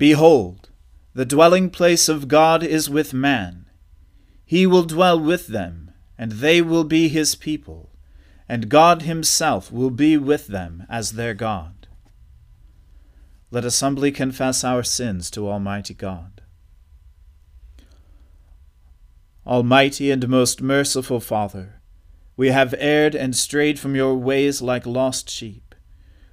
Behold, the dwelling place of God is with man. He will dwell with them, and they will be his people, and God himself will be with them as their God. Let us humbly confess our sins to Almighty God. Almighty and most merciful Father, we have erred and strayed from your ways like lost sheep.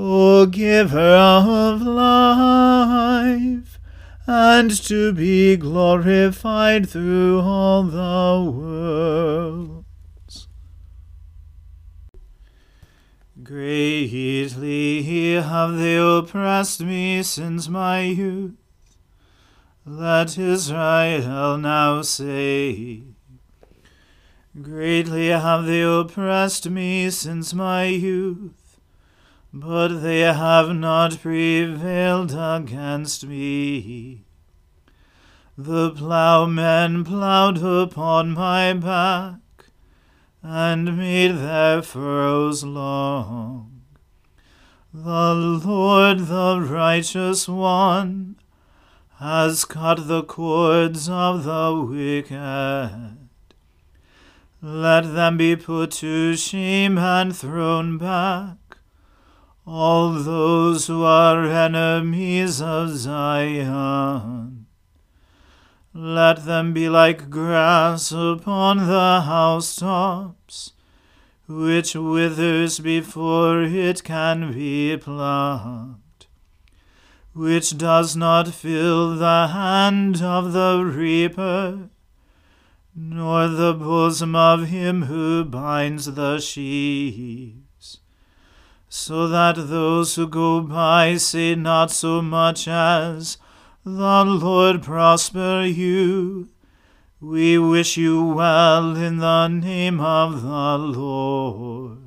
O giver of life, and to be glorified through all the worlds. Greatly have they oppressed me since my youth. Let Israel now say, Greatly have they oppressed me since my youth but they have not prevailed against me. The ploughmen ploughed upon my back, and made their furrows long. The Lord, the righteous one, has cut the cords of the wicked. Let them be put to shame and thrown back all those who are enemies of Zion. Let them be like grass upon the housetops, which withers before it can be plucked, which does not fill the hand of the reaper, nor the bosom of him who binds the sheep so that those who go by say not so much as, The Lord prosper you. We wish you well in the name of the Lord.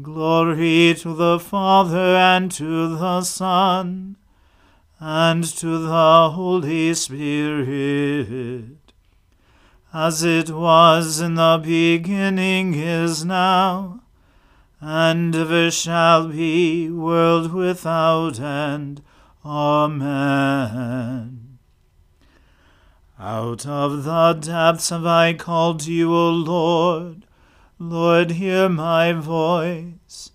Glory to the Father and to the Son and to the Holy Spirit, as it was in the beginning is now, and ever shall be, world without end. Amen. Out of the depths have I called to you, O Lord. Lord, hear my voice.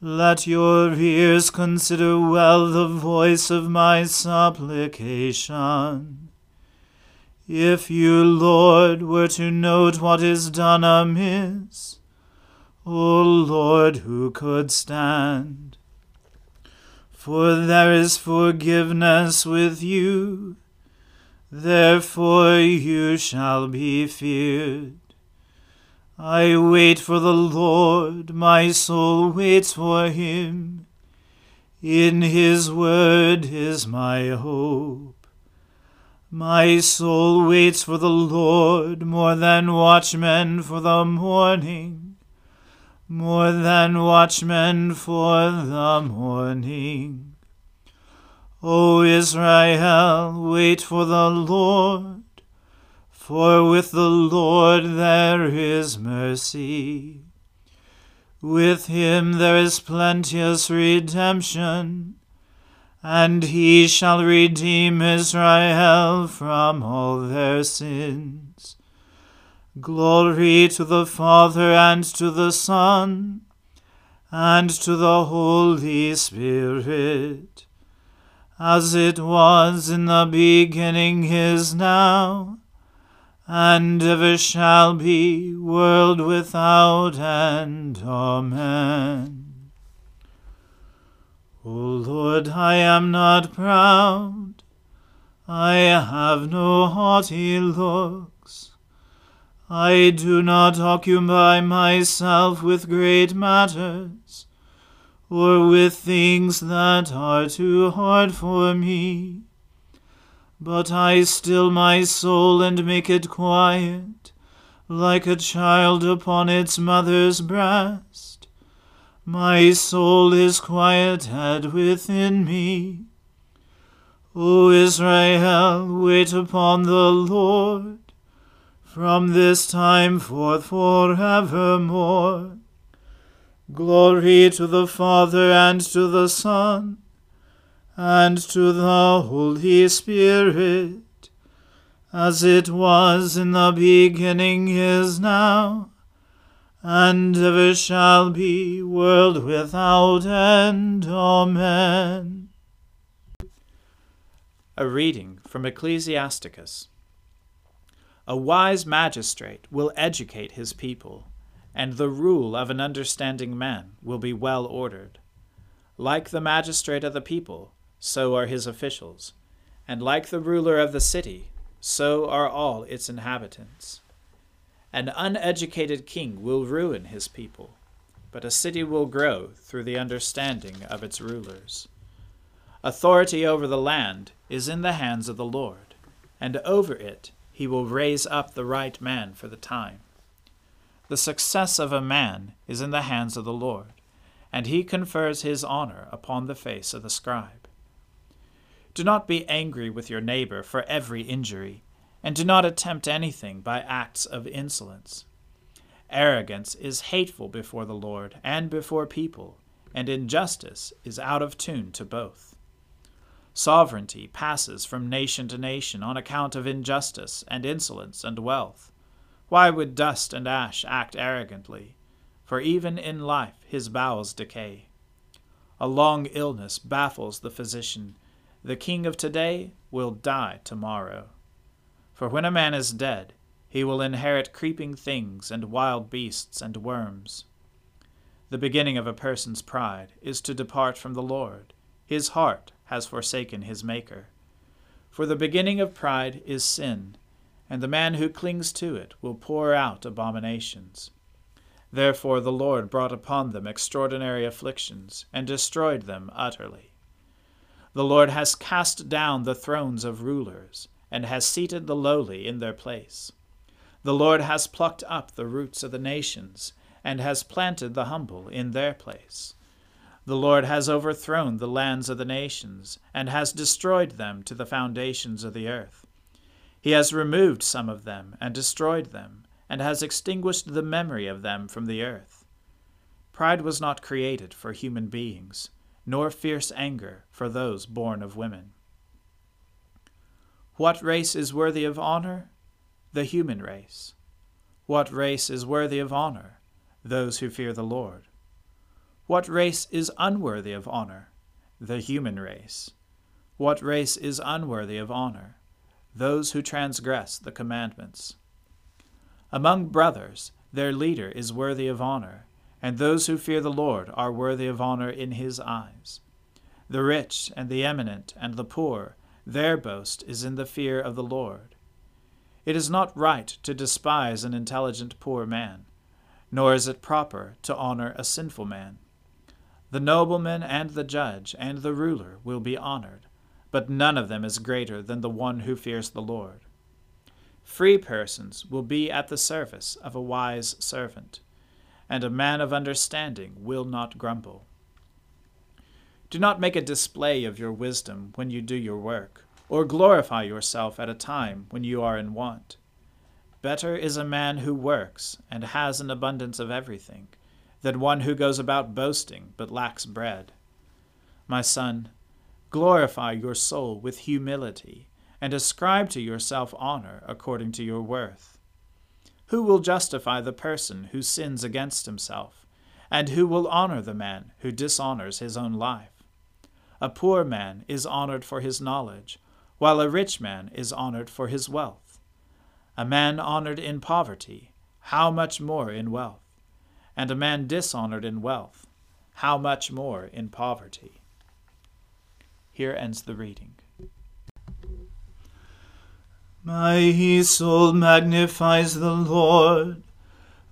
Let your ears consider well the voice of my supplication. If you, Lord, were to note what is done amiss, O Lord, who could stand? For there is forgiveness with you, therefore you shall be feared. I wait for the Lord, my soul waits for him. In his word is my hope. My soul waits for the Lord more than watchmen for the morning, more than watchmen for the morning. O Israel, wait for the Lord. For with the Lord there is mercy. With him there is plenteous redemption, and he shall redeem Israel from all their sins. Glory to the Father and to the Son and to the Holy Spirit, as it was in the beginning is now and ever shall be, world without end. Amen. O Lord, I am not proud, I have no haughty looks. I do not occupy myself with great matters, or with things that are too hard for me but I still my soul and make it quiet, like a child upon its mother's breast. My soul is quieted within me. O Israel, wait upon the Lord, from this time forth forevermore. Glory to the Father and to the Son and to the Holy Spirit, as it was in the beginning is now, and ever shall be, world without end. Amen. A reading from Ecclesiasticus. A wise magistrate will educate his people, and the rule of an understanding man will be well ordered. Like the magistrate of the people, so are his officials, and like the ruler of the city, so are all its inhabitants. An uneducated king will ruin his people, but a city will grow through the understanding of its rulers. Authority over the land is in the hands of the Lord, and over it he will raise up the right man for the time. The success of a man is in the hands of the Lord, and he confers his honor upon the face of the scribe. Do not be angry with your neighbor for every injury, and do not attempt anything by acts of insolence. Arrogance is hateful before the Lord and before people, and injustice is out of tune to both. Sovereignty passes from nation to nation on account of injustice and insolence and wealth. Why would dust and ash act arrogantly? For even in life his bowels decay. A long illness baffles the physician the king of today will die tomorrow. For when a man is dead, he will inherit creeping things and wild beasts and worms. The beginning of a person's pride is to depart from the Lord. His heart has forsaken his Maker. For the beginning of pride is sin, and the man who clings to it will pour out abominations. Therefore the Lord brought upon them extraordinary afflictions, and destroyed them utterly. The Lord has cast down the thrones of rulers, and has seated the lowly in their place. The Lord has plucked up the roots of the nations, and has planted the humble in their place. The Lord has overthrown the lands of the nations, and has destroyed them to the foundations of the earth. He has removed some of them, and destroyed them, and has extinguished the memory of them from the earth. Pride was not created for human beings, nor fierce anger for those born of women. What race is worthy of honor? The human race. What race is worthy of honor? Those who fear the Lord. What race is unworthy of honor? The human race. What race is unworthy of honor? Those who transgress the commandments. Among brothers, their leader is worthy of honor, and those who fear the Lord are worthy of honor in his eyes. The rich and the eminent and the poor, their boast is in the fear of the Lord. It is not right to despise an intelligent poor man, nor is it proper to honor a sinful man. The nobleman and the judge and the ruler will be honored, but none of them is greater than the one who fears the Lord. Free persons will be at the service of a wise servant, and a man of understanding will not grumble. Do not make a display of your wisdom when you do your work, or glorify yourself at a time when you are in want. Better is a man who works and has an abundance of everything than one who goes about boasting but lacks bread. My son, glorify your soul with humility, and ascribe to yourself honor according to your worth. Who will justify the person who sins against himself, and who will honor the man who dishonors his own life? A poor man is honored for his knowledge, while a rich man is honored for his wealth. A man honored in poverty, how much more in wealth? And a man dishonored in wealth, how much more in poverty? Here ends the reading. My soul magnifies the Lord.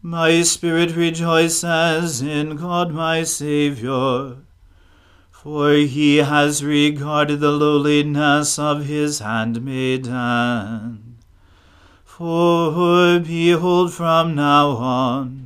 My spirit rejoices in God my Saviour. For he has regarded the lowliness of his handmaiden. For behold, from now on,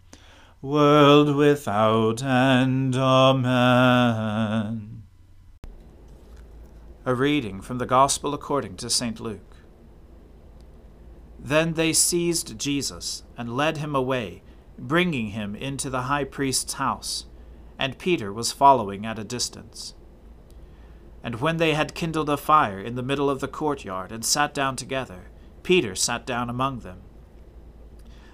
world without end. Amen. A reading from the Gospel according to St. Luke. Then they seized Jesus and led him away, bringing him into the high priest's house, and Peter was following at a distance. And when they had kindled a fire in the middle of the courtyard and sat down together, Peter sat down among them.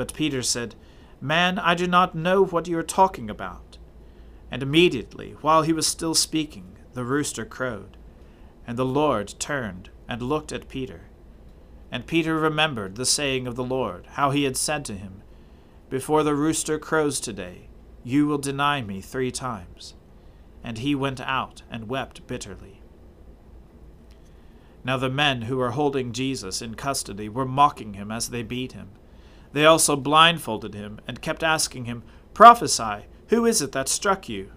But Peter said, Man, I do not know what you are talking about. And immediately, while he was still speaking, the rooster crowed, and the Lord turned and looked at Peter. And Peter remembered the saying of the Lord, how he had said to him, Before the rooster crows today, you will deny me three times. And he went out and wept bitterly. Now the men who were holding Jesus in custody were mocking him as they beat him. They also blindfolded him and kept asking him, Prophesy, who is it that struck you?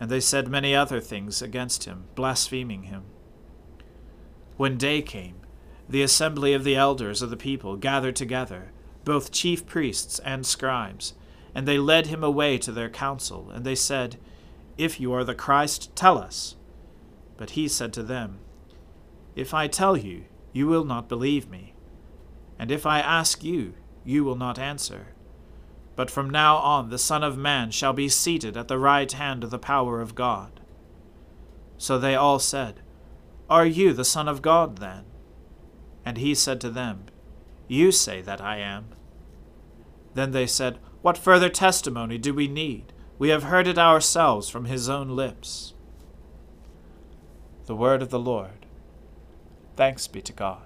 And they said many other things against him, blaspheming him. When day came, the assembly of the elders of the people gathered together, both chief priests and scribes, and they led him away to their council, and they said, If you are the Christ, tell us. But he said to them, If I tell you, you will not believe me, and if I ask you, you will not answer. But from now on the Son of Man shall be seated at the right hand of the power of God. So they all said, Are you the Son of God then? And he said to them, You say that I am. Then they said, What further testimony do we need? We have heard it ourselves from his own lips. The word of the Lord. Thanks be to God.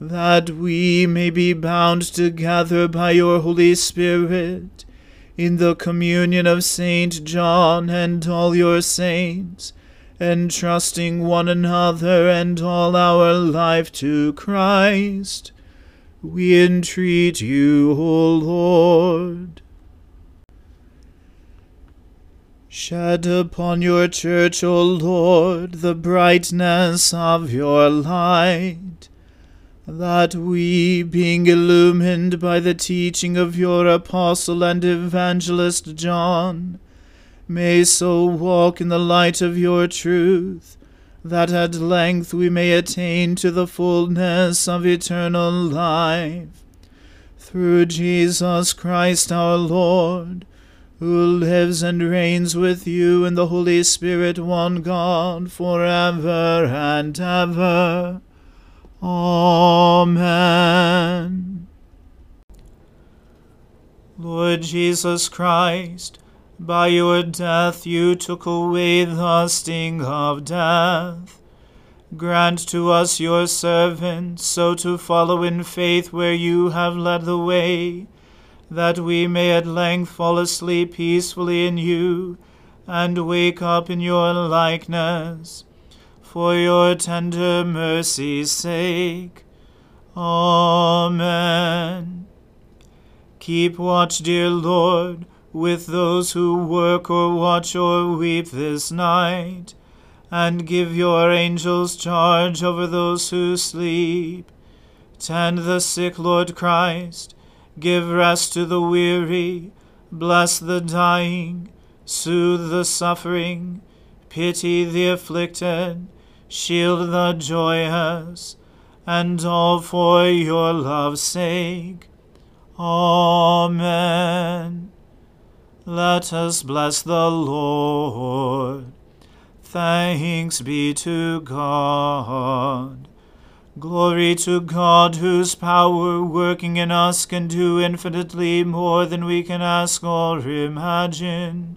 that we may be bound together by your Holy Spirit in the communion of Saint John and all your saints, entrusting one another and all our life to Christ, we entreat you, O Lord. Shed upon your church, O Lord, the brightness of your light that we, being illumined by the teaching of your apostle and evangelist John, may so walk in the light of your truth, that at length we may attain to the fullness of eternal life. through Jesus Christ our Lord, who lives and reigns with you in the Holy Spirit, one God, for ever and ever. Amen. Lord Jesus Christ, by your death you took away the sting of death. Grant to us, your servants, so to follow in faith where you have led the way, that we may at length fall asleep peacefully in you, and wake up in your likeness. For your tender mercy's sake. Amen. Keep watch, dear Lord, with those who work or watch or weep this night and give your angels charge over those who sleep. Tend the sick, Lord Christ. Give rest to the weary. Bless the dying. Soothe the suffering. Pity the afflicted. Shield the joyous. And all for your love's sake. Amen. Let us bless the Lord. Thanks be to God. Glory to God, whose power working in us can do infinitely more than we can ask or imagine.